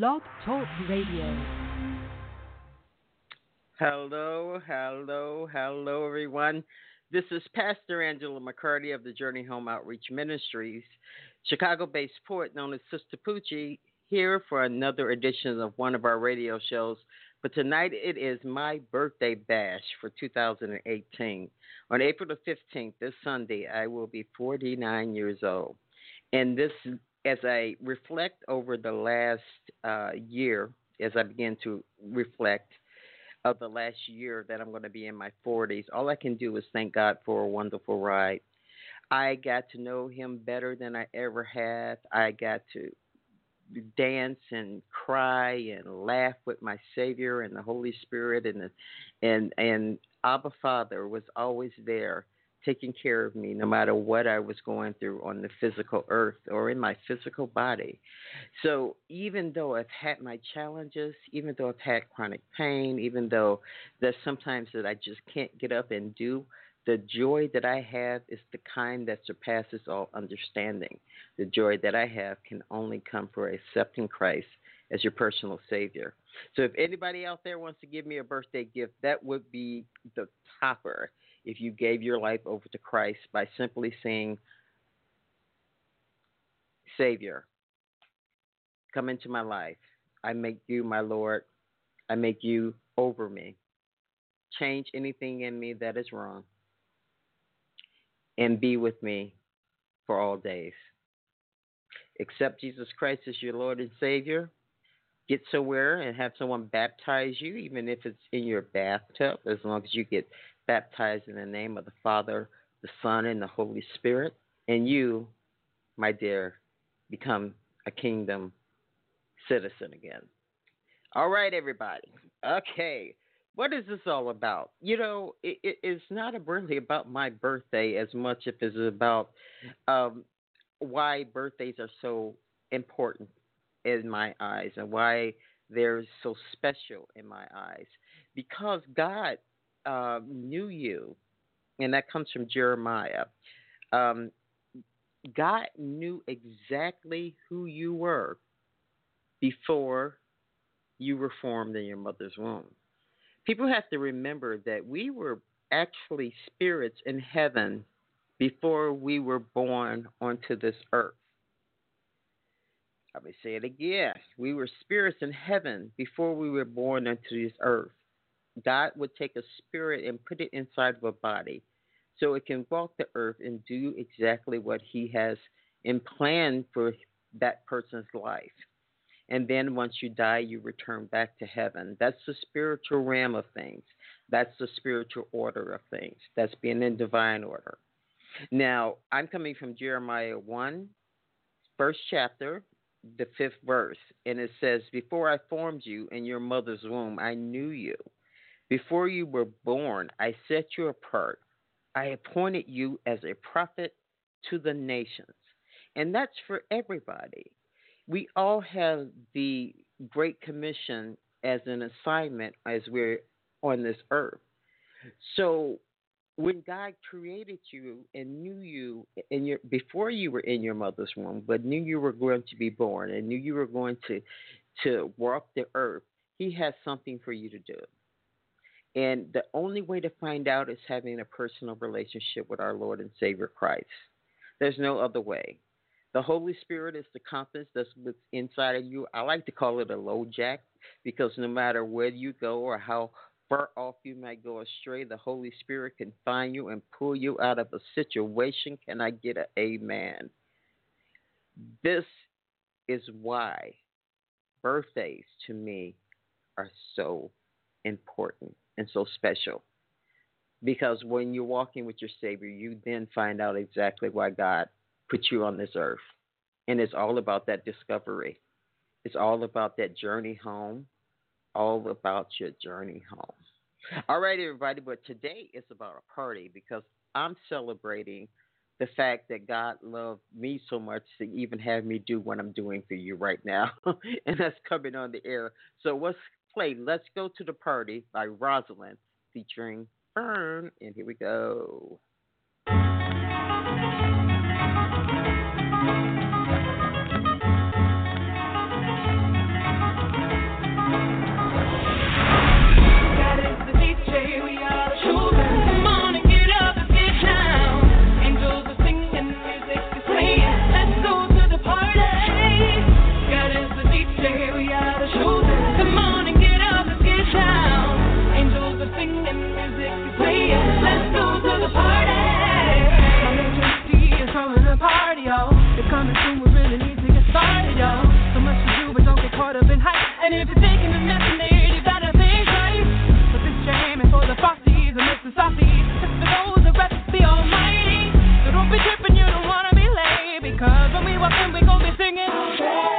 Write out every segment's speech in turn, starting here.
Blog Talk Radio. Hello, hello, hello, everyone. This is Pastor Angela McCarty of the Journey Home Outreach Ministries, Chicago based poet known as Sistapoochie, here for another edition of one of our radio shows. But tonight it is my birthday bash for 2018. On April the 15th, this Sunday, I will be 49 years old. And this, as I reflect over the last uh, year, as I begin to reflect of the last year that I'm going to be in my 40s, all I can do is thank God for a wonderful ride. I got to know Him better than I ever have. I got to dance and cry and laugh with my Savior and the Holy Spirit and the, and and Abba Father was always there taking care of me no matter what I was going through on the physical earth or in my physical body. So even though I've had my challenges, even though I've had chronic pain, even though there's sometimes that I just can't get up and do, the joy that I have is the kind that surpasses all understanding. The joy that I have can only come for accepting Christ as your personal Savior. So if anybody out there wants to give me a birthday gift, that would be the topper if you gave your life over to Christ by simply saying, Savior, come into my life. I make you my Lord. I make you over me. Change anything in me that is wrong and be with me for all days. Accept Jesus Christ as your Lord and Savior. Get somewhere and have someone baptize you, even if it's in your bathtub, as long as you get baptized in the name of the Father, the Son, and the Holy Spirit. And you, my dear, become a kingdom citizen again. All right, everybody. Okay. What is this all about? You know, it, it, it's not really about my birthday as much as it's about um, why birthdays are so important in my eyes and why they're so special in my eyes. Because God uh, knew you, and that comes from Jeremiah. Um, God knew exactly who you were before you were formed in your mother's womb. People have to remember that we were actually spirits in heaven before we were born onto this earth. Let me say it again. We were spirits in heaven before we were born onto this earth. God would take a spirit and put it inside of a body so it can walk the earth and do exactly what He has in plan for that person's life. And then once you die, you return back to heaven. That's the spiritual realm of things. That's the spiritual order of things. That's being in divine order. Now, I'm coming from Jeremiah 1, first chapter, the fifth verse. And it says, Before I formed you in your mother's womb, I knew you. Before you were born, I set you apart. I appointed you as a prophet to the nations. And that's for everybody. We all have the Great Commission as an assignment as we're on this earth. So when God created you and knew you in your before you were in your mother's womb, but knew you were going to be born and knew you were going to to walk the earth, he has something for you to do. And the only way to find out is having a personal relationship with our Lord and Savior Christ. There's no other way. The Holy Spirit is the compass that's inside of you. I like to call it a LoJack because no matter where you go or how far off you might go astray, the Holy Spirit can find you and pull you out of a situation. Can I get an amen? This is why birthdays to me are so important and so special. Because when you're walking with your Savior, you then find out exactly why God put you on this earth. And it's all about that discovery. It's all about that journey home, all about your journey home. All right, everybody, but today is about a party because I'm celebrating the fact that God loved me so much to even have me do what I'm doing for you right now. and that's coming on the air. So, what's play Let's Go to the Party by Rosalind featuring Fern. And here we go. Cause when we walk in, we gon' be singing.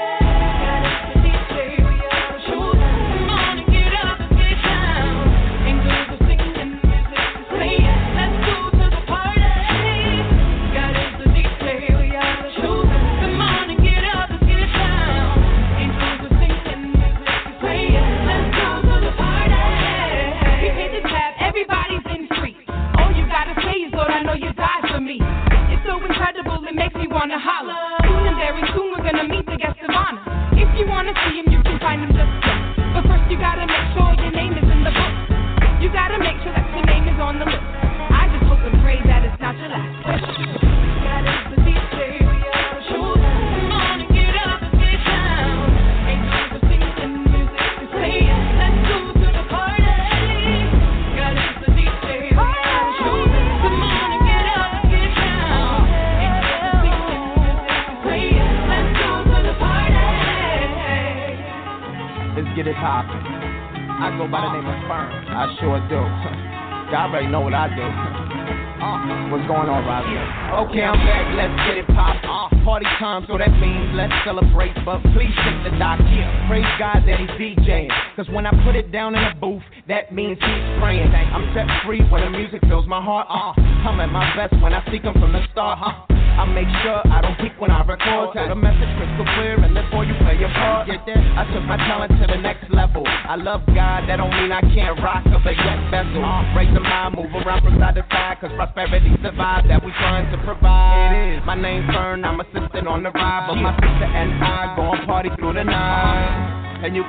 To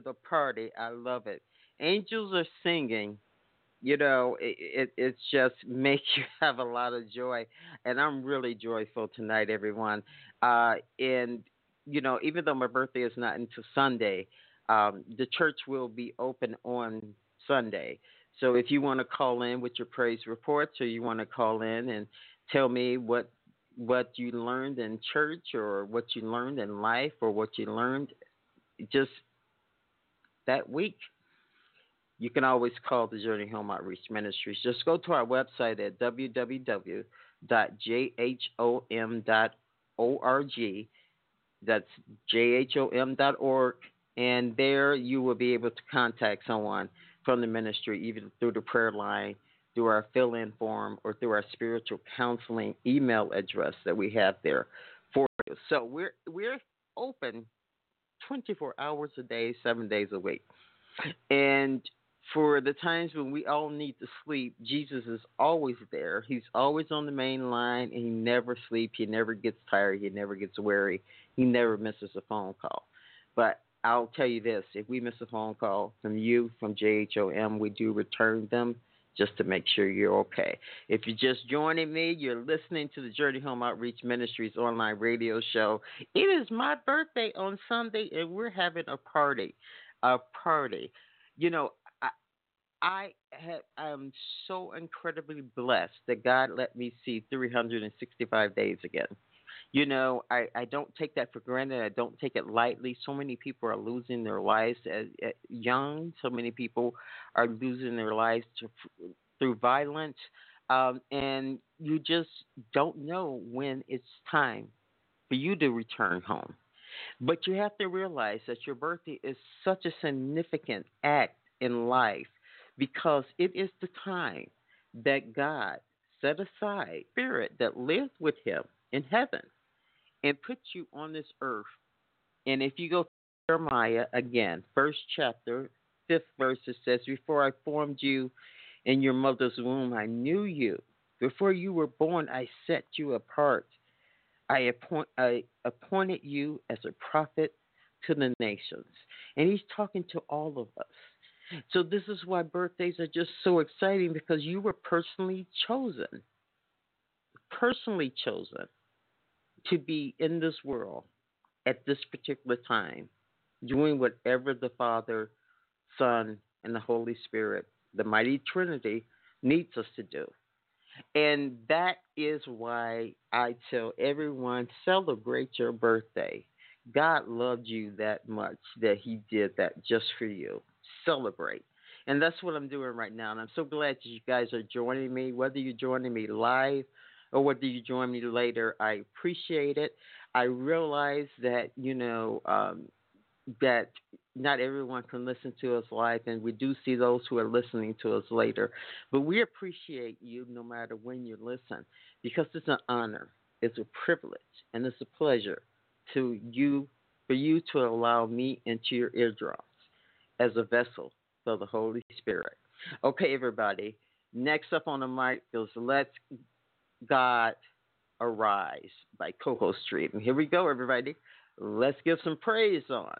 the party. I love it. Angels are singing. You know, it, it it's just makes you have a lot of joy, and I'm really joyful tonight, everyone. Uh, and you know, even though my birthday is not until Sunday, um, the church will be open on Sunday. So if you want to call in with your praise reports, or you want to call in and tell me what what you learned in church, or what you learned in life, or what you learned, just that week, you can always call the Journey Home Outreach Ministries. Just go to our website at www.jhom.org. That's jhom.org. And there you will be able to contact someone from the ministry, either through the prayer line, through our fill in form, or through our spiritual counseling email address that we have there for you. So we're, we're open 24 hours a day, seven days a week. And for the times when we all need to sleep, Jesus is always there. He's always on the main line, and he never sleeps. He never gets tired. He never gets weary. He never misses a phone call. But I'll tell you this: if we miss a phone call from you, from JHOM, we do return them just to make sure you're okay. If you're just joining me, you're listening to the Journey Home Outreach Ministries online radio show. It is my birthday on Sunday, and we're having a party. A party. You know, I, I I'm so incredibly blessed that God let me see 365 days again. You know, I, I don't take that for granted. I don't take it lightly. So many people are losing their lives at, at young. So many people are losing their lives to, through violence. Um, and you just don't know when it's time for you to return home. But you have to realize that your birthday is such a significant act in life because it is the time that God set aside spirit that lives with him in heaven and put you on this earth. And if you go to Jeremiah again, first chapter, fifth verse, it says, Before I formed you in your mother's womb, I knew you. Before you were born, I set you apart. I, appoint, I appointed you as a prophet to the nations. And he's talking to all of us. So this is why birthdays are just so exciting because you were personally chosen. Personally chosen to be in this world at this particular time, doing whatever the Father, Son, and the Holy Spirit, the mighty Trinity, needs us to do. And that is why I tell everyone celebrate your birthday. God loved you that much that He did that just for you celebrate. And that's what I'm doing right now. And I'm so glad that you guys are joining me, whether you're joining me live or whether you join me later. I appreciate it. I realize that, you know, um, that not everyone can listen to us live, and we do see those who are listening to us later. But we appreciate you no matter when you listen because it's an honor, it's a privilege, and it's a pleasure to you for you to allow me into your eardrums as a vessel for the Holy Spirit. Okay, everybody. Next up on the mic is Let God Arise by Coco Street. And here we go, everybody. Let's give some praise on.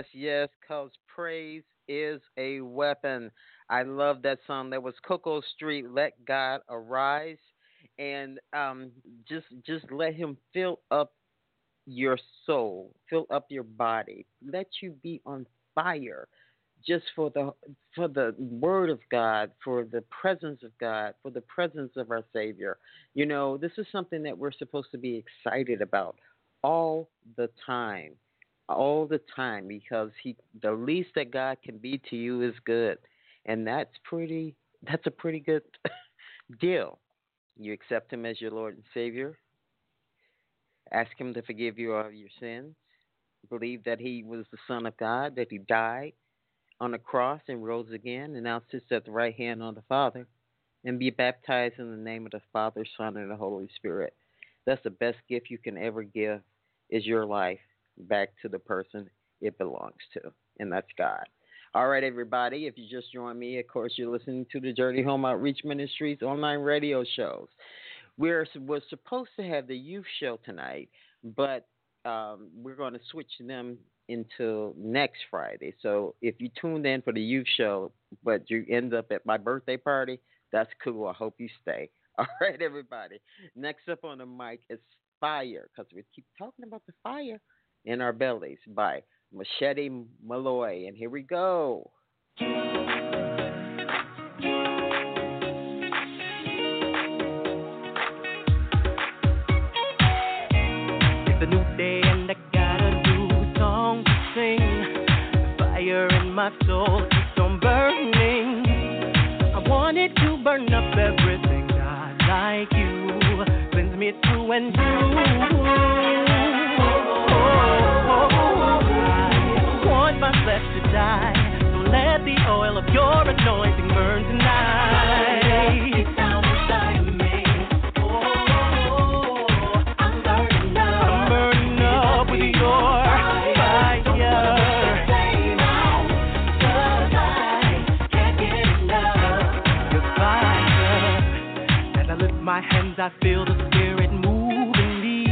Yes, yes, because praise is a weapon. I love that song. That was Coco Street, Let God Arise. And um, just just let him fill up your soul, fill up your body, let you be on fire just for the for the word of God, for the presence of God, for the presence of our Savior. You know, this is something that we're supposed to be excited about all the time all the time because he the least that God can be to you is good. And that's pretty that's a pretty good deal. You accept him as your Lord and Savior. Ask him to forgive you of your sins. Believe that he was the Son of God, that he died on the cross and rose again and now sits at the right hand of the Father. And be baptized in the name of the Father, Son, and the Holy Spirit. That's the best gift you can ever give is your life back to the person it belongs to, and that's God. All right, everybody, if you just joined me, of course, you're listening to the Journey Home Outreach Ministries online radio shows. We're, we're supposed to have the youth show tonight, but um, we're going to switch them until next Friday. So if you tuned in for the youth show, but you end up at my birthday party, that's cool. I hope you stay. All right, everybody. Next up on the mic is Fire, because we keep talking about the fire in Our Bellies by Machete Malloy. And here we go. It's a new day and I got a new song to sing. The fire in my soul I feel the spirit moving me.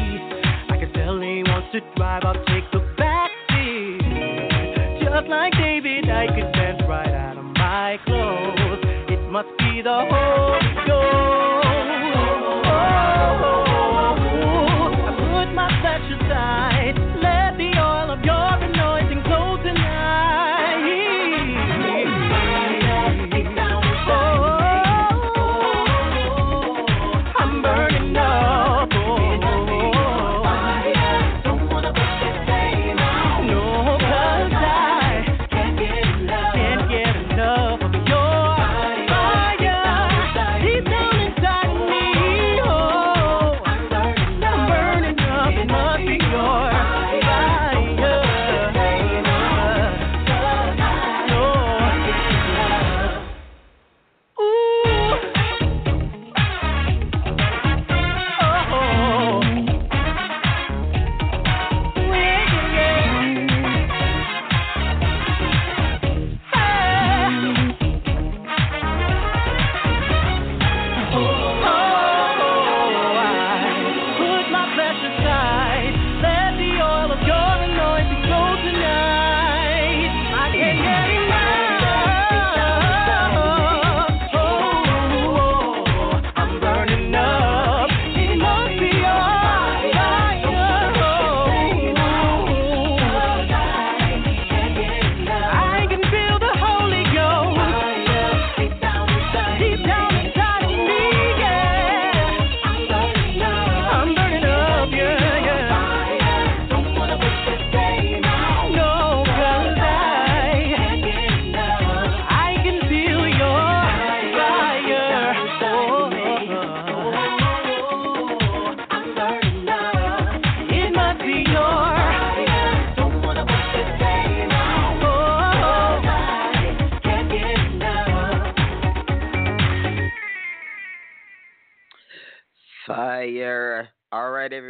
I can tell he wants to drive, I'll take the backseat. Just like David, I could dance right out of my clothes. It must be the Holy Ghost.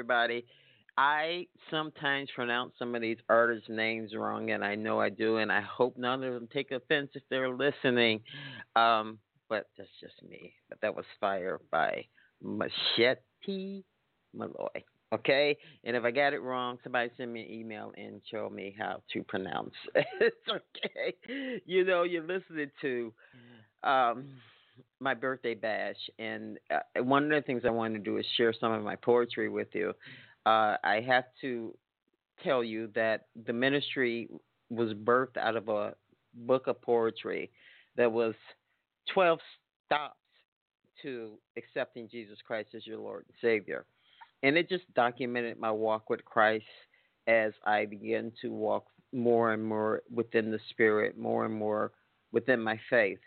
Everybody. I sometimes pronounce some of these artists' names wrong, and I know I do, and I hope none of them take offense if they're listening. Um, but that's just me. But that was Fire by Machete Malloy. Okay? And if I got it wrong, somebody send me an email and show me how to pronounce it. okay. You know, you're listening to um, my birthday bash, and uh, one of the things I want to do is share some of my poetry with you. Uh, I have to tell you that the ministry was birthed out of a book of poetry that was 12 stops to accepting Jesus Christ as your Lord and Savior. And it just documented my walk with Christ as I began to walk more and more within the Spirit, more and more within my faith.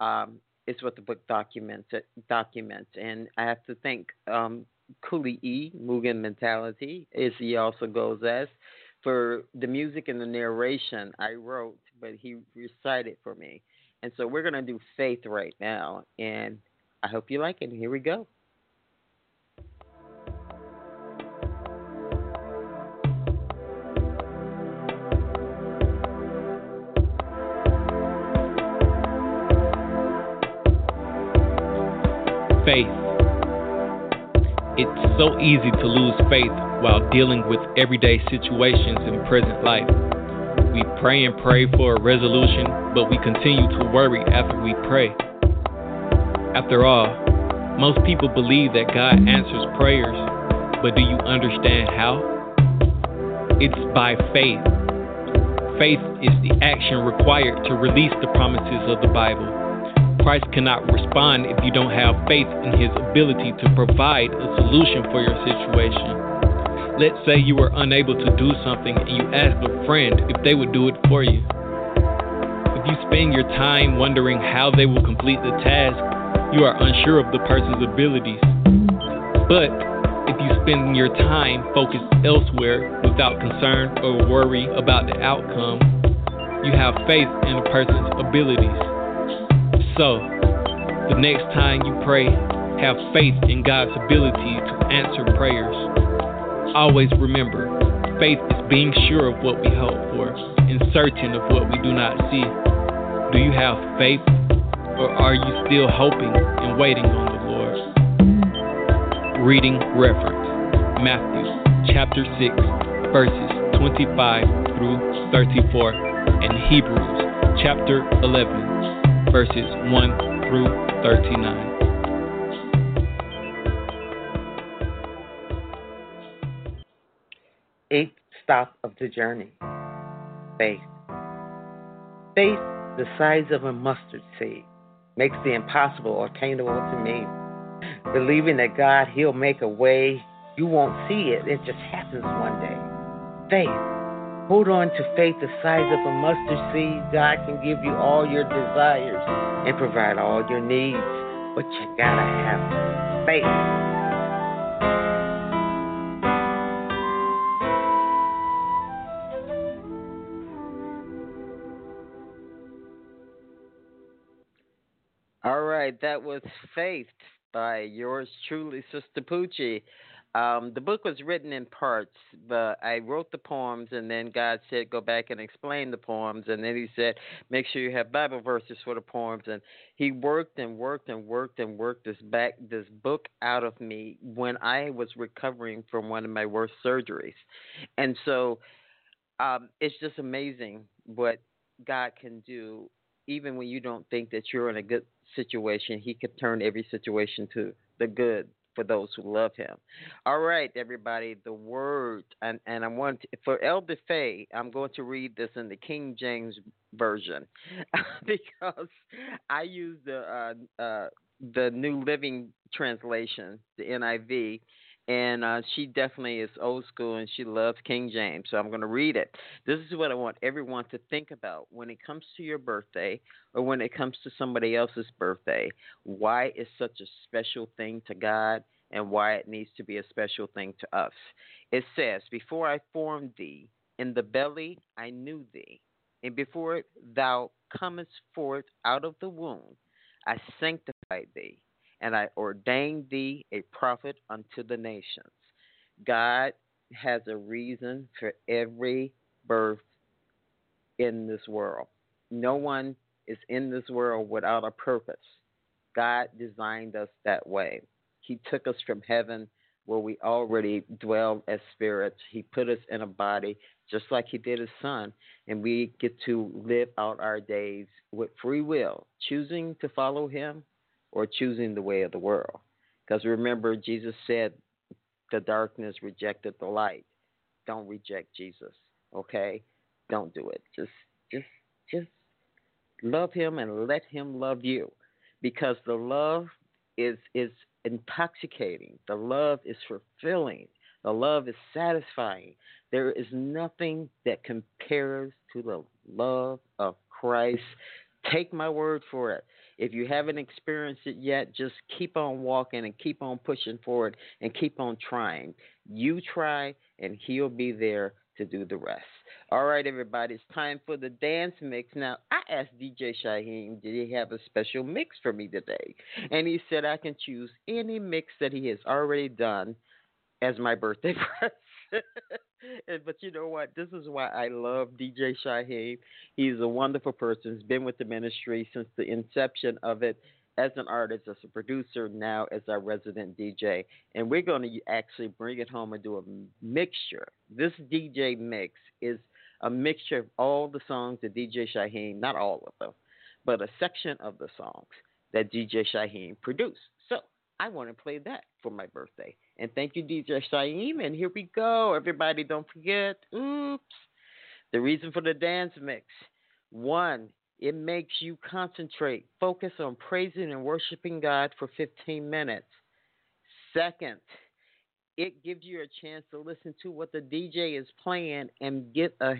Um, is what the book documents. documents. And I have to thank um, Kuli E, Mugen Mentality, as he also goes as, for the music and the narration I wrote, but he recited for me. And so we're going to do Faith right now. And I hope you like it. Here we go. Faith. It's so easy to lose faith while dealing with everyday situations in present life. We pray and pray for a resolution, but we continue to worry after we pray. After all, most people believe that God answers prayers, but do you understand how? It's by faith. Faith is the action required to release the promises of the Bible. Christ cannot respond if you don't have faith in his ability to provide a solution for your situation. Let's say you were unable to do something and you ask a friend if they would do it for you. If you spend your time wondering how they will complete the task, you are unsure of the person's abilities. But if you spend your time focused elsewhere without concern or worry about the outcome, you have faith in a person's abilities. So, the next time you pray, have faith in God's ability to answer prayers. Always remember, faith is being sure of what we hope for and certain of what we do not see. Do you have faith, or are you still hoping and waiting on the Lord? Reading reference Matthew chapter 6, verses 25 through 34, and Hebrews chapter 11 verses 1 through 39. Eighth stop of the journey faith. Faith, the size of a mustard seed, makes the impossible attainable to me. Believing that God, He'll make a way, you won't see it, it just happens one day. Faith Hold on to faith the size of a mustard seed. God can give you all your desires and provide all your needs. But you gotta have faith. All right, that was Faith by yours truly, Sistapoochie. Um, the book was written in parts, but I wrote the poems, and then God said, "Go back and explain the poems." And then He said, "Make sure you have Bible verses for the poems." And He worked and worked and worked and worked this back this book out of me when I was recovering from one of my worst surgeries, and so um, it's just amazing what God can do, even when you don't think that you're in a good situation. He could turn every situation to the good for those who love him. All right, everybody, the word, and, and I want to, for Elder Faye, I'm going to read this in the King James version because I use the uh, uh, the New Living Translation, the NIV, and uh, she definitely is old school and she loves King James. So I'm going to read it. This is what I want everyone to think about when it comes to your birthday or when it comes to somebody else's birthday. Why is such a special thing to God and why it needs to be a special thing to us? It says, Before I formed thee in the belly, I knew thee, and before thou comest forth out of the womb, I sanctified thee and I ordained thee a prophet unto the nations. God has a reason for every birth in this world. No one is in this world without a purpose. God designed us that way. He took us from heaven where we already dwell as spirits. He put us in a body just like He did His Son, and we get to live out our days with free will, choosing to follow Him or choosing the way of the world. Because remember, Jesus said, the darkness rejected the light. Don't reject Jesus, okay? Don't do it. Just, just, just love Him and let Him love you, because the love is is intoxicating. The love is fulfilling. The love is satisfying. There is nothing that compares to the love of Christ. Take my word for it. If you haven't experienced it yet, just keep on walking and keep on pushing forward and keep on trying. You try, and He'll be there to do the rest. All right, everybody, it's time for the dance mix. Now, I asked DJ Shyheim, did he have a special mix for me today? And he said I can choose any mix that he has already done as my birthday present. But you know what? This is why I love DJ Shyheim. He's a wonderful person. He's been with the ministry since the inception of it as an artist, as a producer, now as our resident DJ. And we're going to actually bring it home and do a mixture. This DJ mix is a mixture of all the songs that DJ Shyheim, not all of them, but a section of the songs that DJ Shyheim produced. So I want to play that for my birthday. And thank you, DJ Shyheim. And here we go. Everybody, don't forget. Oops. The reason for the dance mix. One, it makes you concentrate, focus on praising and worshiping God for 15 minutes. Second, it gives you a chance to listen to what the DJ is playing and get a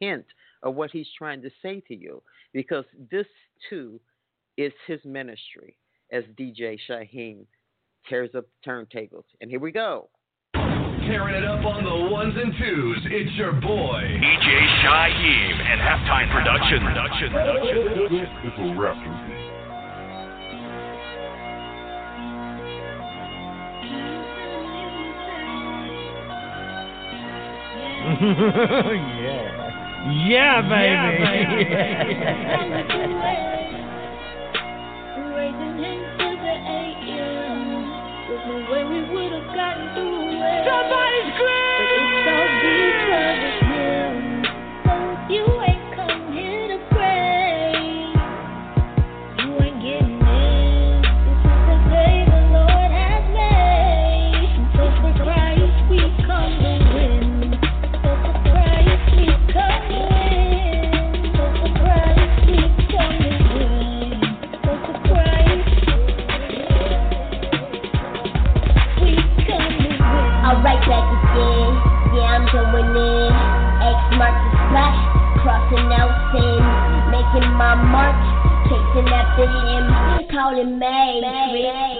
hint of what he's trying to say to you because this too is his ministry as DJ Shyheim tears up the turntables. And here we go tearing it up on the ones and twos. It's your boy, DJ Shyheim, and Halftime Production. Production. Production. This is Rap yeah. Yeah, baby. Yeah, baby. Somebody crossing out sin, making my mark, chasing after him, calling May,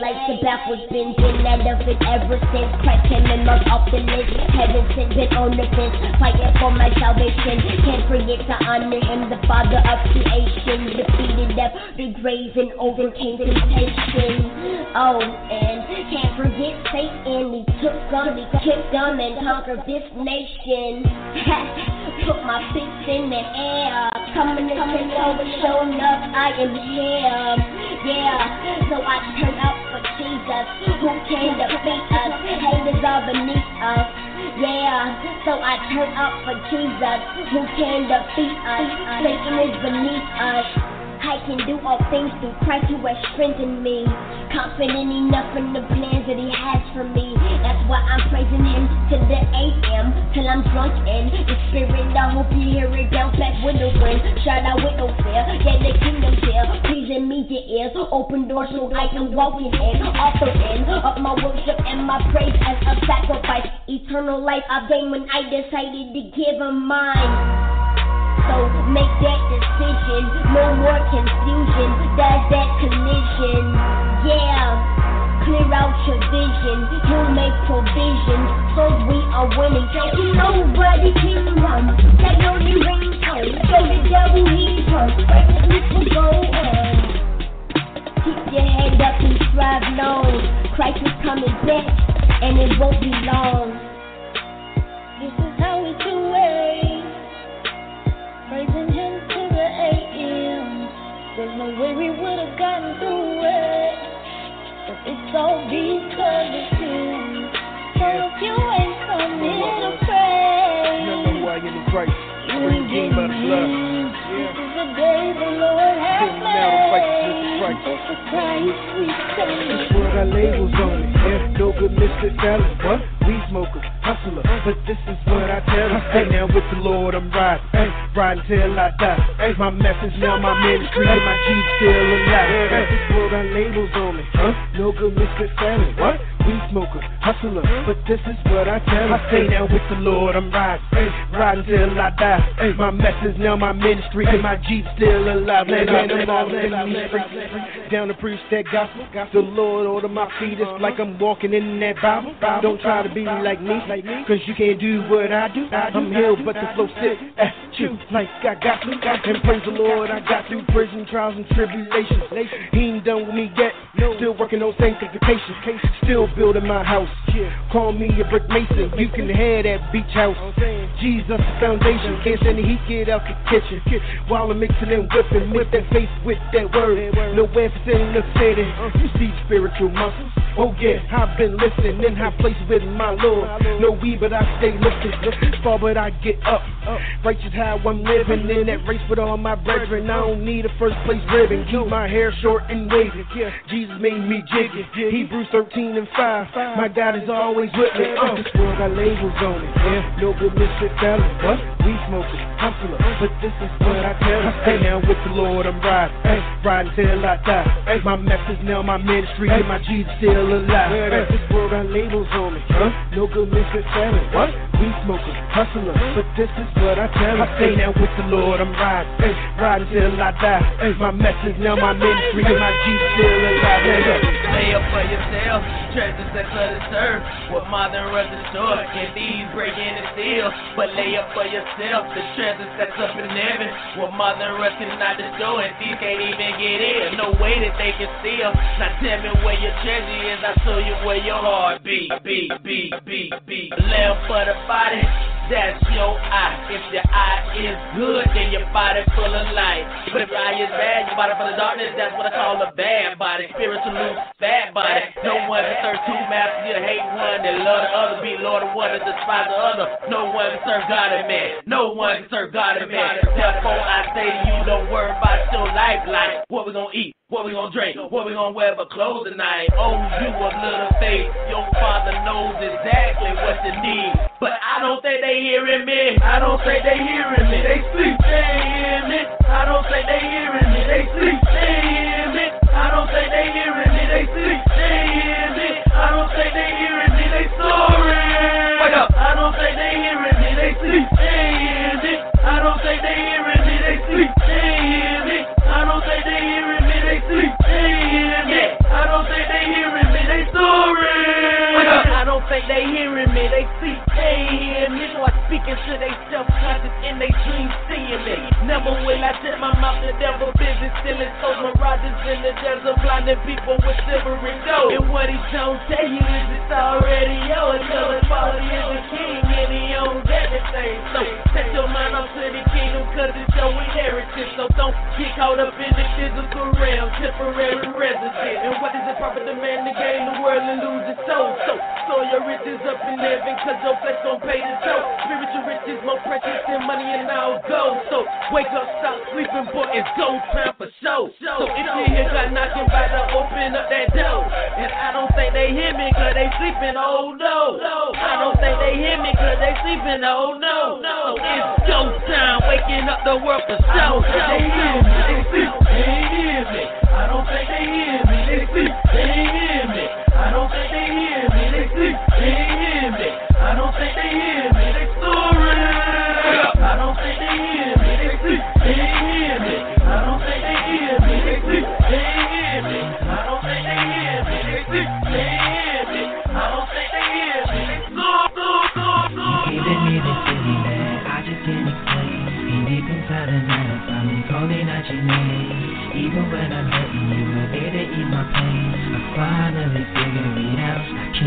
like the backwards bending, and of it ever since Christ came and marked off the list. Heaven sent been on the fence, fighting for my salvation. Can't forget to honor him, the Father of creation, defeated death, the grave, and overcame temptation. Oh, and can't forget Satan, he took them, he kicked them, and conquered this nation. Put my fists in the air, coming to take over, showing up, I am here. Yeah, so I turn up for Jesus, who came to beat us. Haters are beneath us. Yeah, so I turn up for Jesus, who came to beat us. Satan is beneath us. I can do all things through Christ who has strengthened me. Confident enough in the plans that He has for me. That's why I'm praising Him to the AM till I'm drunk in the spirit. I hope you hear it down back with the wind. Shout out with no fear, yeah the kingdom's here. Pleasing me your ears, open doors so I can walk in. Offer in of my worship and my praise as a sacrifice. Eternal life I gained when I decided to give Him mine. So make that decision. No more confusion. That's that collision. Yeah. Clear out your vision. He'll make provisions. So we are winning. Nobody can run. That only rings home. So the devil he's hurt. This will go on. keep your head up and strive long. Christ is coming back, and it won't be long. This is how we do it. Praising Him to the AM. There's no way we would have gotten it's all because of Him. So if you ain't here to pray, You know why you're in Christ. you We're ain't redeemed by the getting in. This is the day the Lord has Till now the fight is with the made. Christ. It's the Christ we This world got labels on it. Yeah, no good. What? Weed smoker, hustler. But this is what I tell them. Hey, now with the Lord I'm riding. Hey, riding till I die. Hey, my message now, my ministry, and my G still alive. Hey, this world got labels on it. Huh? No good Mr. fellas. What? Weed smoker, hustler. But this is what I tell them. I say now with the Lord I'm riding. Hey, riding till I die. Hey, my message now, my ministry, and my G still alive. Let me all in me. Down to preach that gospel. The Lord order my feet. It's uh-huh. like I'm walking in that Bible. Don't try to be like me, cause you can't do what I do. I'm healed, but the flow sit at you like I got to. And praise the Lord, I got through prison trials and tribulations. He ain't done with me yet. Still working on sanctification. Still building my house. Call me a brick mason. You can have that beach house. Jesus the foundation. Can't stand the heat, get out the kitchen. While I'm mixing and whipping with that face, with that word. No emphasis in the city. Uh-huh. You see spiritual muscles. Oh yeah, I've been listening in high places with my Lord. No weed, but I stay lifted. Fall, but I get up. Righteous how I'm living in that race with all my brethren. I don't need a first place ribbon. Keep my hair short and wavy. Jesus made me jiggy. Hebrews 13 and 5. My God is always with me. Uh, this world got labels on it. Yeah, no good misfit fellas. What? We smoking, hustler. But this is what I tell them. Hey, now with the Lord I'm riding. Hey, riding till I die. Hey, my message now, my ministry, and my Jesus still alive. Hey, this world got labels on it. Huh? No good misfit fellas. What? We smoking, hustler. But this is what I tell them. I say now with the Lord I'm riding. Hey, riding till I die. Hey, my message now, my ministry, and my Jesus still alive. Hey. Lay up for yourself, treasures that's for the serve. What mother of the store, can these break in and steal? But lay up for yourself, the treasures that's up in heaven. What mother of cannot destroy, and these can't even get in. No way that they can steal. Now tell me where your treasure is, I'll show you where your heart beat, beat, beat, beat, beat. up for the body. That's your eye. If your eye is good, then your body full of light. But if your eye is bad, your body full of darkness. That's what I call a bad body. Spiritual loose, bad body. No one can serve two masters. You hate one and love the other. Be Lord of one and despise the other. No one can serve God and man. No one can serve God and man. Therefore, I say to you, don't worry about your lifeline. What we gonna eat? What we gonna drink? What we gonna wear for clothes tonight? Oh, you a little faith. Your father knows exactly what you need. But I don't think they hearing me. I don't think they hearing me. They sleep. They hear me. I don't think they hearing me. They sleep. They hear me. I don't think they hearing me. They sleep. They hear me. I don't think they hearing me. They snoring. Wake up. I don't think they hearing me. They sleep. They hear me. I don't think they hearing me. They sleep. They hear me. I don't think they hearing me. Sleep. They hear me. I don't think they hearing me. They snoring. Think they hearing me. They sleep. They hear me. So I speak into they self-conscious in they dreams seeing me. Never will I shut my mouth. The devil busy stealing souls. Mirages in the desert, blinding people with silver and gold. And what he don't tell you is it's already yours. Know his father is a king and he owns everything. So set your mind up to the kingdom cause it's your inheritance. So don't get caught up in the physical realm, temporary residence. And what does it profit the man to gain the world and lose his soul? So store your riches up in heaven cause your flesh don't pay the toll. Spiritual riches more precious than money and all gold. So wake up, stop sleeping, boy, it's go time for show. So if you hear God knocking by to open up that door. And I don't think they hear me cause they sleeping, oh no. I don't think they hear me cause they sleeping, oh no. So it's go time, waking up the world for show. They hear me, they sleep, they hear me. I don't think they hear me, they sleep, they hear me. I don't think they hear me, Even when I'm hurting, you are there to ease figure it out. Can't live without you loving, loving. You're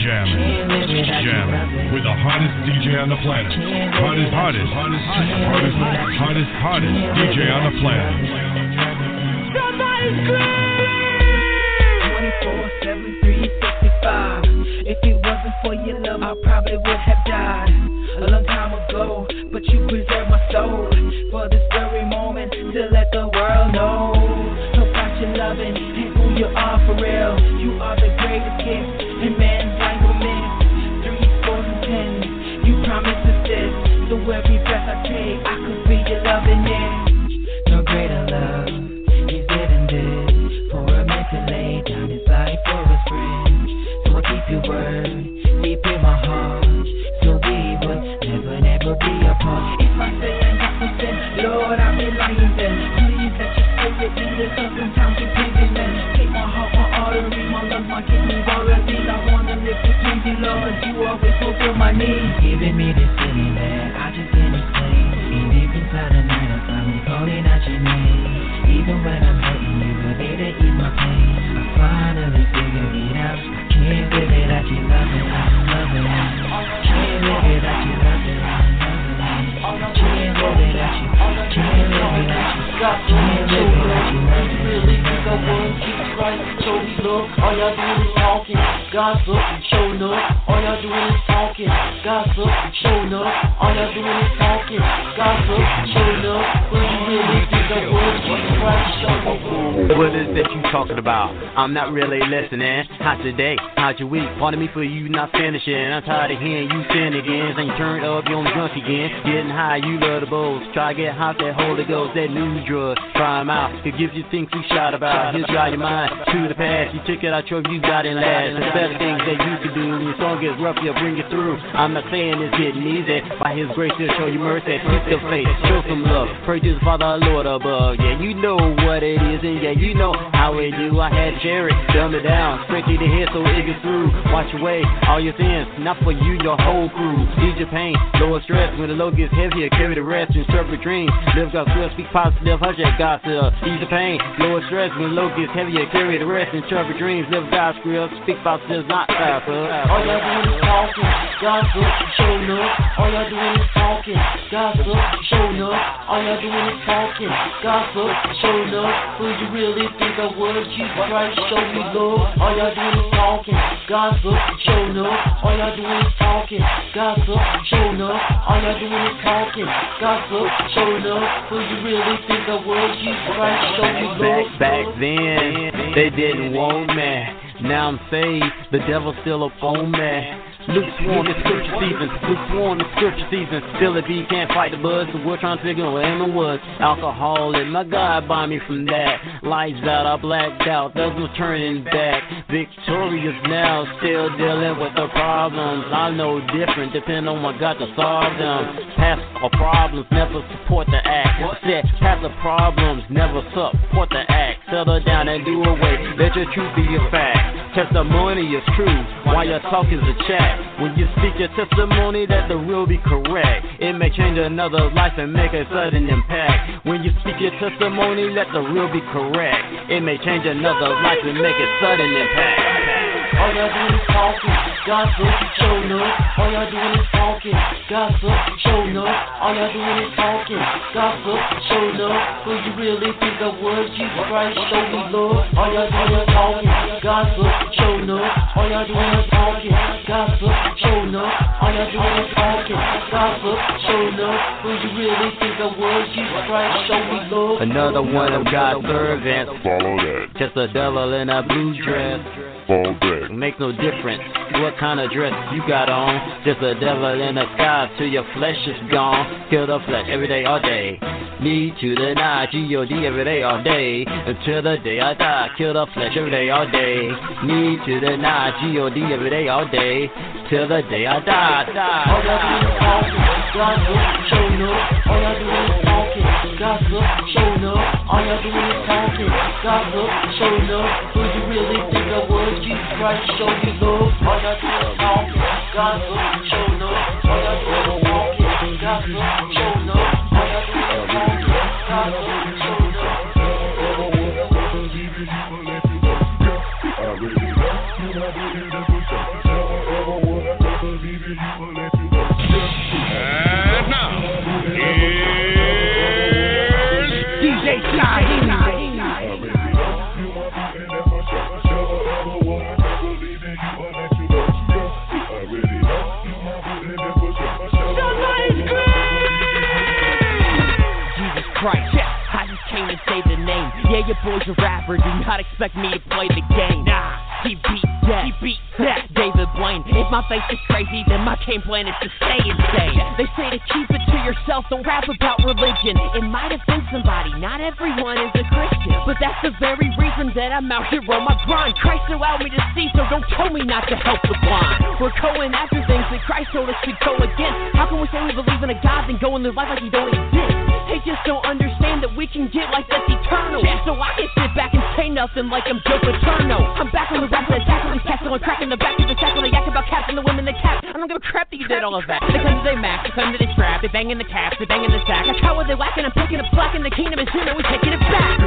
jamming, jamming with the hottest DJ on the planet. Hottest, hottest, hottest, hottest, hottest, hottest DJ on the planet. Somebody scream! Please you, always fulfill my needs. Giving me this feeling that I just can't explain. And deep inside the night, I find me calling out your name. Even when I'm hurting, you were there to ease my pain. I finally figured it out. I can't live without you loving, loving. Can't live without you loving, loving. Can't live without you, can't live without you. Can't live without you. Really think I would Jesus Christ show me love. All y'all doing is talking, gossip, gossip, showing up. All y'all doing is talking, gossip, showing up. Will you really think I Jesus Christ show me talking about? I'm not really listening. How's your day? How's your week? Pardon me for you not finishing. I'm tired of hearing you sin again. You turned up, you on the drunk again. Getting high, you love the bowls. Try to get hot, that Holy Ghost, that new drug. Try 'em out. It gives you things to shout about. He'll your mind to the past. You took it out your you got it last. The better things that you can do. When your song gets rough, he'll bring you through. I'm not saying it's getting easy. By his grace, he'll show you mercy. Keep the faith, show some love. His Father, Lord above. Yeah, you know what it is, and yeah, you know how it do. I had Jerry dumb it down, straight to head so it through. Watch away all your sins, not for you, your whole crew. Ease your pain, lower stress. When the load gets heavier, carry the rest, and interpret dreams. Live God's will, speak positive, hush that gossip. Ease the pain, lower stress. When the load gets heavier, carry the rest, and interpret dreams. Live God's will, speak positive, not gossip. All y'all doing is talking, gossip, showing up. All y'all doing is talking, gossip, showing up. All y'all doing is talking, gossip, showing up. Who you really think I was? Jesus Christ, show me love. All y'all doing is talking, gossip, showing up. All y'all doing is talking, gossip, showing up. All y'all doing is talking, gossip, showing up. Who you really think I was? Jesus Christ, show me love. Back back then, they didn't want me. Now I'm saved, the devil's still up on me. Lukewarm in scripture season, lukewarm in scripture season. Still if he can't fight the buzz, so we're trying to figure out what was. Alcohol and my God buy me from that. Lights out, I blacked out, there's no turning back. Victorious now, still dealing with the problems. I know different, depend on what God to solve them. Past or problems never support the act. Said past the problems never support the act. Settle down and do away, let your truth be your fact. Testimony is true, while your talk is a chat. When you speak your testimony, let the real be correct. It may change another life and make a sudden impact. When you speak your testimony, let the real be correct. It may change another life and make a sudden impact. All y'all doing is gossip, showing up. All y'all doing is talking, gossip, showing up. All y'all doing is talking, gossip, showing up. Who you really think I was? Jesus Christ, show me love. All y'all doing is talking, gossip, showing up. All y'all doing is talking, gossip, showing up. All y'all doing is talking, gossip, showing up. Who you really think I was? Jesus Christ, show me love. Another one of God's servants. Follow that. Just a devil in a blue dress. Fall back. Make no difference what kind of dress you got on. Just a devil in the sky till your flesh is gone. Kill the flesh every day, all day. Need to deny G-O-D every day, all day. Until the day I die. Kill the flesh every day, all day. Need to deny G-O-D every day, all day. Till the day I die. die, All y'all doing is talking, gossip, showing up. All y'all doing is talking, gossip, showing up. All y'all doing is talking, gossip, showing up. Who you really think the world Jesus Christ show me love. Mother, don't God, show love. Mother, don't God, show love. Mother, don't God, show love. I really, I really, I really. Your boy's a rapper. Do not expect me to play the game. Nah, he beat that. He beat that. If my face is crazy, then my game plan is to stay insane. They say to keep it to yourself. Don't rap about religion. It might offend somebody. Not everyone is a Christian, but that's the very reason that I'm out here on my grind. Christ allowed me to see, so don't tell me not to help the blind. We're going after things that Christ told us to go against. How can we say we believe in a God and go and live life like He don't exist? They just don't understand that we can get like that's eternal. So I can sit back and say nothing like I'm Joe Paterno. I'm back on the rap that attack on these cats going crack in the back of the sack when they yak about caps and the women that cap. I don't give a crap that you did all of that. They come to their max, they come to their strap, they bang in the caps, they bang in the sack. Like how they whacking? I'm picking up slack in the kingdom is here and we taking it back.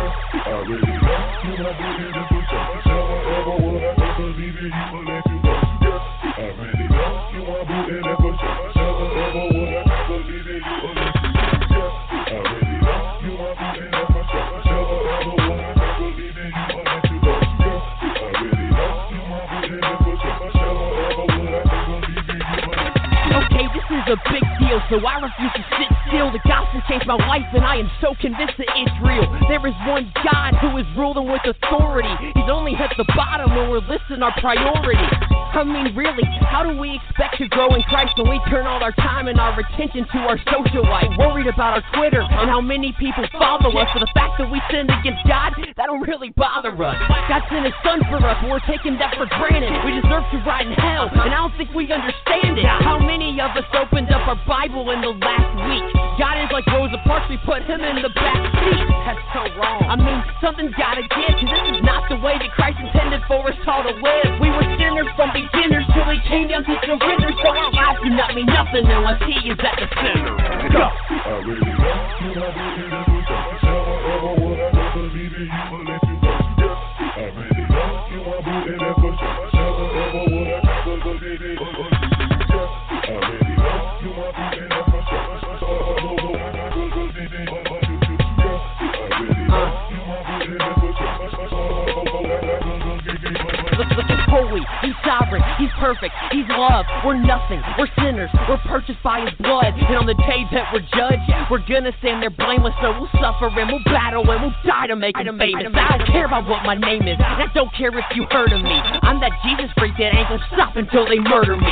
Okay, this a big so I refuse to sit still. The gospel changed my life, and I am so convinced that it's real. There is one God who is ruling with authority. He's only at the bottom when we're listing our priorities. I mean, really, how do we expect to grow in Christ when we turn all our time and our attention to our social life? Worried about our Twitter and how many people follow us. For the fact that we sin against God, that don't really bother us. God sent His Son for us, and we're taking that for granted. We deserve to ride in hell, and I don't think we understand it. How many of us opened up our Bible in the last week? God is like Rosa Parks, we put Him in the back seat. That's so wrong. I mean, something's gotta give, cause this is not the way that Christ intended for us all to live. We were sinners from beginners till He came down to surrender, so our lives do not mean nothing unless He is at the center. Go. Uh, holy, he's sovereign, he's perfect, he's love. We're nothing, we're sinners, we're purchased by his blood. And on the day that we're judged, we're gonna stand there blameless. So we'll suffer and we'll battle and we'll die to make him famous. I don't care about what my name is, and I don't care if you heard of me. I'm that Jesus freak that ain't gonna stop until they murder me.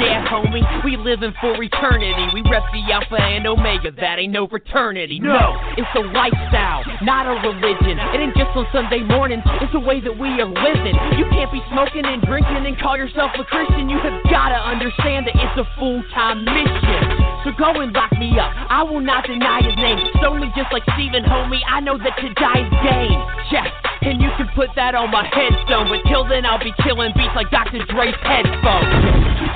Yeah, homie, we living for eternity. We rep the Alpha and Omega, that ain't no fraternity. No, it's a lifestyle, not a religion. It ain't just on Sunday mornings, it's the way that we are living. You can't be smoking and drinking and then call yourself a Christian. You have gotta understand that it's a full time mission. So go and lock me up. I will not deny his name. Solely just like Stephen, homie. I know that to die is gain. Yeah, and you can put that on my headstone. But till then, I'll be killing beats like Dr. Dre's headphones.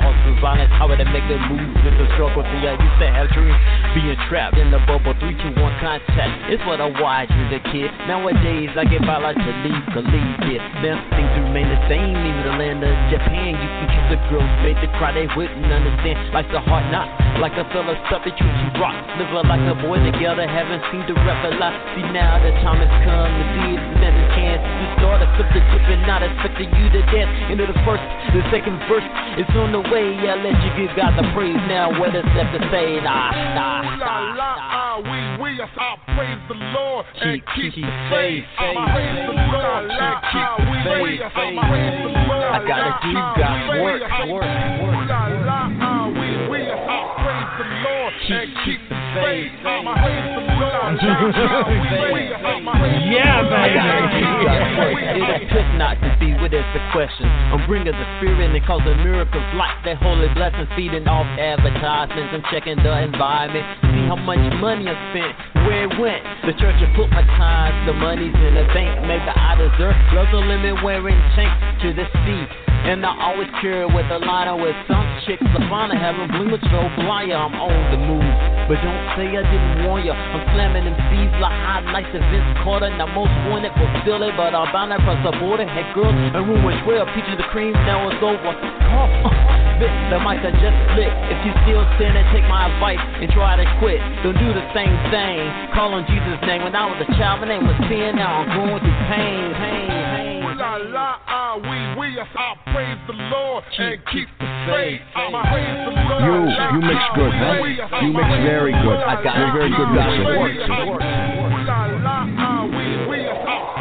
Cause some violence. How I make a move with the struggle? See, I used to have dreams being trapped in the bubble. Three, two, one contact. It's what I watched as a kid. Nowadays, I get by like to leave, believe it. Now things remain the same. Even the land of Japan, you can kiss a girl made to cry. They wouldn't understand. Like the heart not like a fella stuff that you you rock. Live like a boy together, haven't seen the reveler. See now the time has come to see if the never chance to start a flip the tip and not expecting you to dance. Into the first, the second verse is on the way. I let you give God the praise now. What is left to say? Nah, nah, nah, nah. Ah, we, we, I praise the Lord and keep, keep the faith. We we we praise the Lord, keep the faith. I gotta do ah, God's work, work, work. and keep the faith. yeah, baby. It could not to be with us the question. I'm bringing the spirit and causing miracles like that holy blessing, feeding off advertisements. I'm checking the environment, see how much money I spent, where it went. The church has put my time, the money's in the bank. Maybe I deserve. Love the limit wearing chains to the sea. And I always carry with a liner with some chicks. I find having bling with Joe Blyer. I'm on the move. But don't say I didn't warn ya. I'm slamming them seeds like hot highlights of Vince Carter. Now most wanted for Philly, but I'm bound across the border. Had girls and room was well. Peaches the cream, now it's over. Vic, the mic I just lit. If you still standing, take my advice and try to quit. Don't do the same thing. Call on Jesus' name. When I was a child, my name was sin. Now I'm going through pain, pain, pain. La la ah we we I praise the Lord and keep the faith. I praise the Lord. You you mix good, huh? You mix very good. I got You're very good mixer. La la ah we we I praise the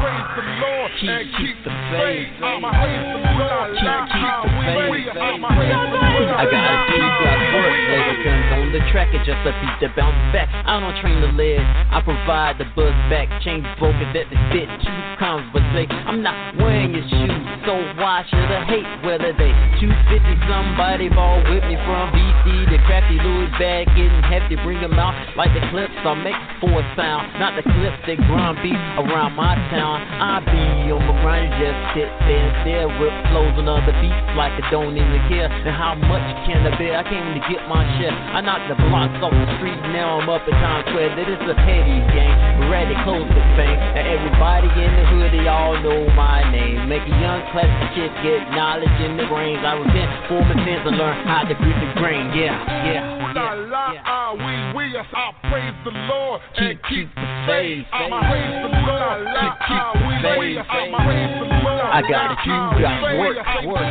Lord keep the faith. I praise the Lord. La we we I gotta do God's work. Labor guns on the track, it's just a beat to bounce back. I don't train the lead, I provide the buzz back. Chains broken that they fit two comes, but say I'm not wearing your shoes, so why should I hate whether they 250 somebody ball with me from BC the crafty Louis bag getting hefty, bring them out like the clips I make for a sound, not the clips that grind beat around my town. I be on my grind, just sit there and stare, rip flows on other beats like I don't even care. And how much can I bear? I came to get my share. I knocked the blocks off the street, now I'm up in Times Square. That is a petty game, ready close the fame. And everybody in the hood, they all know my name. Make a young classic kid get knowledge in the brains. I repent for my sins and learn how to grit the grain. Yeah, yeah. La la ah we we I praise the Lord and keep the faith. I praise the Lord. La ah we we I praise the Lord. I gotta do God's work, work, work.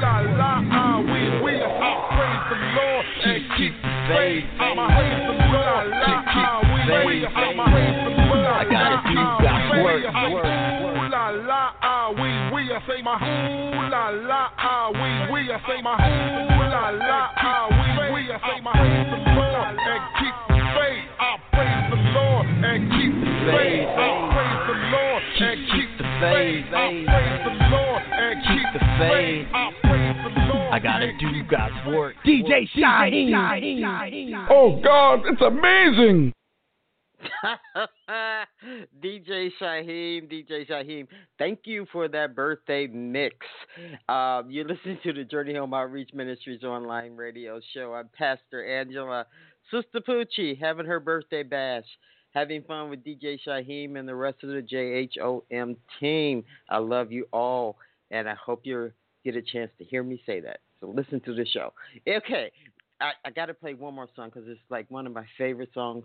La la ah we we I praise the Lord and keep the faith. I praise the Lord. La ah we we I praise the Lord. I gotta do God's work, work, work. La la we we I say my ooh la la ah we we I say my ooh la la ah we we I say my praise the Lord and keep the faith. I praise the Lord and keep the faith. I praise the Lord and keep the faith. I praise the Lord and keep the faith. I praise the Lord. I gotta do God's work. DJ Shyheim. Oh God, it's amazing. DJ Shyheim, DJ Shyheim, thank you for that birthday mix. Um, you're listening to the Journey Home Outreach Ministries online radio show. I'm Pastor Angela Sistapoochie having her birthday bash, having fun with DJ Shyheim and the rest of the JHOM team. I love you all, and I hope you get a chance to hear me say that. So listen to the show. Okay, I, I got to play one more song because it's like one of my favorite songs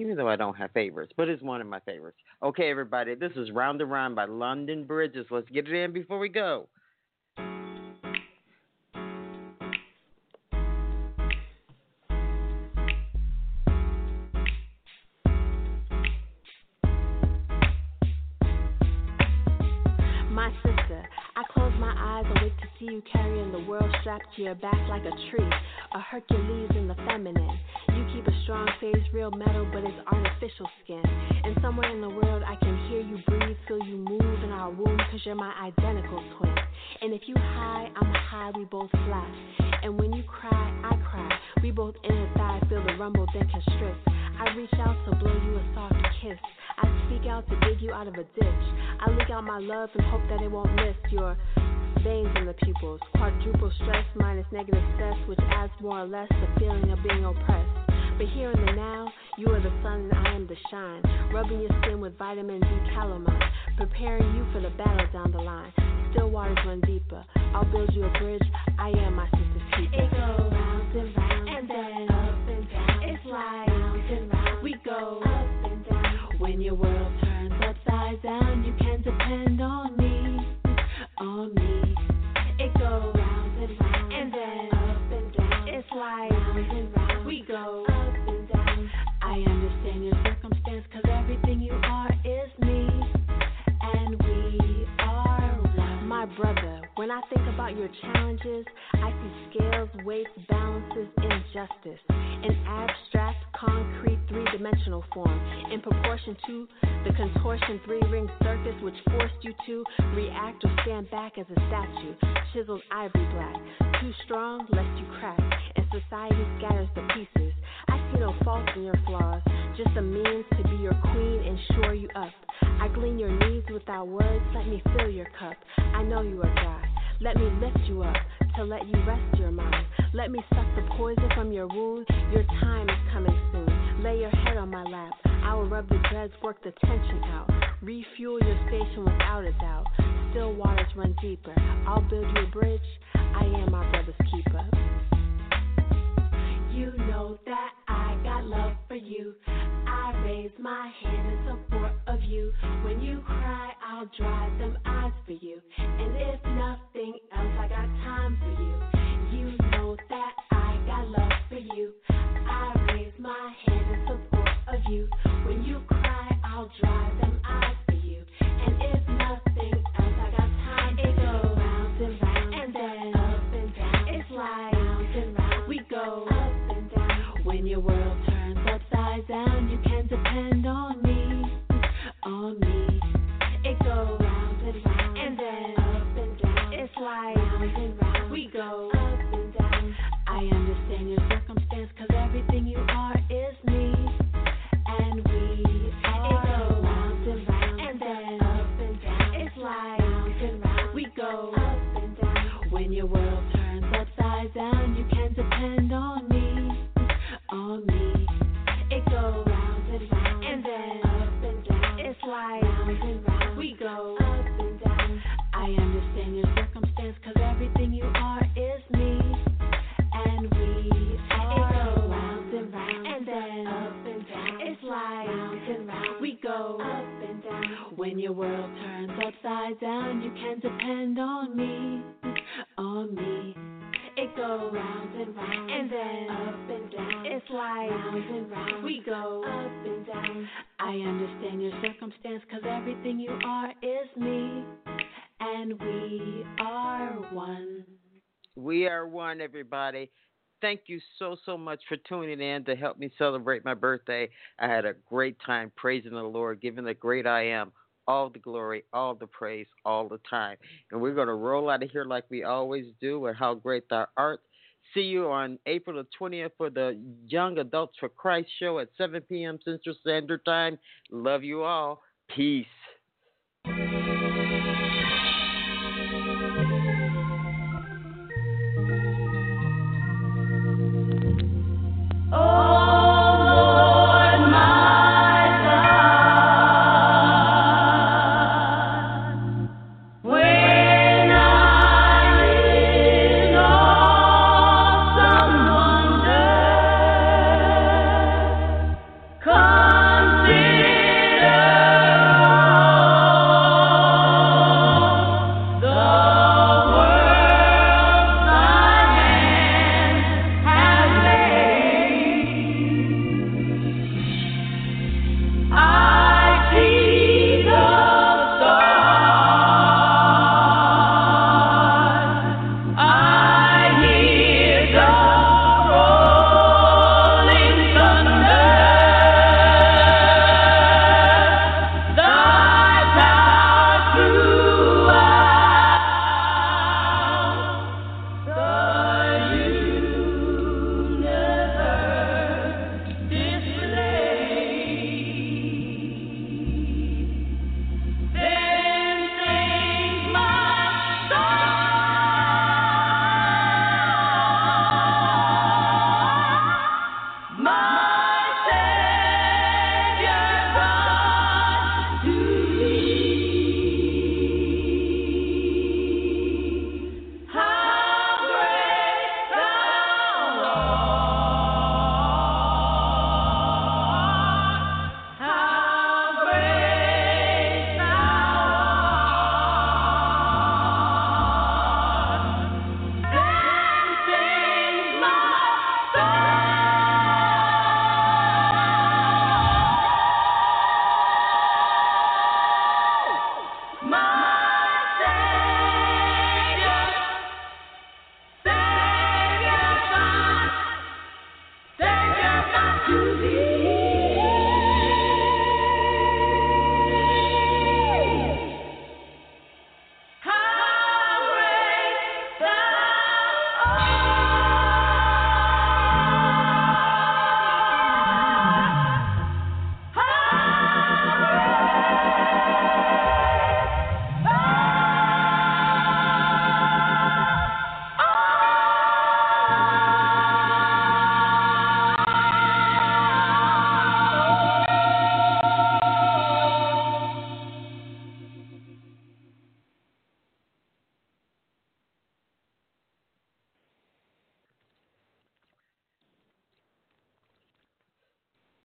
even though I don't have favorites, but it's one of my favorites. Okay, everybody, this is Round and Round by London Bridges. Let's get it in before we go. see you carrying the world strapped to your back like a tree, a Hercules in the feminine. Keep a strong face, real metal, but it's artificial skin. And somewhere in the world, I can hear you breathe, feel you move in our womb, cause you're my identical twin. And if you high, I'm high, we both fly. And when you cry, I cry. We both inner thigh feel the rumble, then constrict. I reach out to blow you a soft kiss. I speak out to dig you out of a ditch. I leak out my love and hope that it won't miss your veins in the pupils. Quadruple stress minus negative stress, which adds more or less the feeling of being oppressed. But here in the now, you are the sun and I am the shine. Rubbing your skin with vitamin D calamine, preparing you for the battle down the line. Still waters run deeper. I'll build you a bridge. I am my sister's keeper. It goes round and round and then up and down. It's like round and round. We go up and down. When your world turns upside down, you can depend on when I think about your challenges, I see scales, weights, balances, injustice. in abstract, concrete, three dimensional form, in proportion to the contortion three ring circus which forced you to react or stand back as a statue, chiseled ivory black. Too strong, lest you crack, and society scatters the pieces. I see no fault in your flaws, just a means to be your queen and shore you up. I glean your needs without words, let me fill your cup. I know you are God. Let me lift you up to let you rest your mind. Let me suck the poison from your wound. Your time is coming soon. Lay your head on my lap. I will rub the dreads, work the tension out. Refuel your station without a doubt. Still waters run deeper. I'll build you a bridge. I am my brother's keeper. You know that Got love for you. I raise my hand in support of you. When you cry, I'll dry them eyes for you. And if nothing else, I got time for you. You know that I got love for you. I raise my hand in support of you. When you cry, I'll dry your world turns upside down, you can depend on me, on me. It goes round and round And then up and down. it's like round and round. we go. up and down. I understand your circumstance, cause everything you are is me, and we are one. We are one, everybody. Thank you so, so much for tuning in to help me celebrate my birthday. I had a great time praising the Lord, giving the great I am all the glory, all the praise, all the time. And we're going to roll out of here like we always do with How Great Thou Art. See you on April the 20th for the Young Adults for Christ show at 7 p.m. Central Standard Time. Love you all. Peace.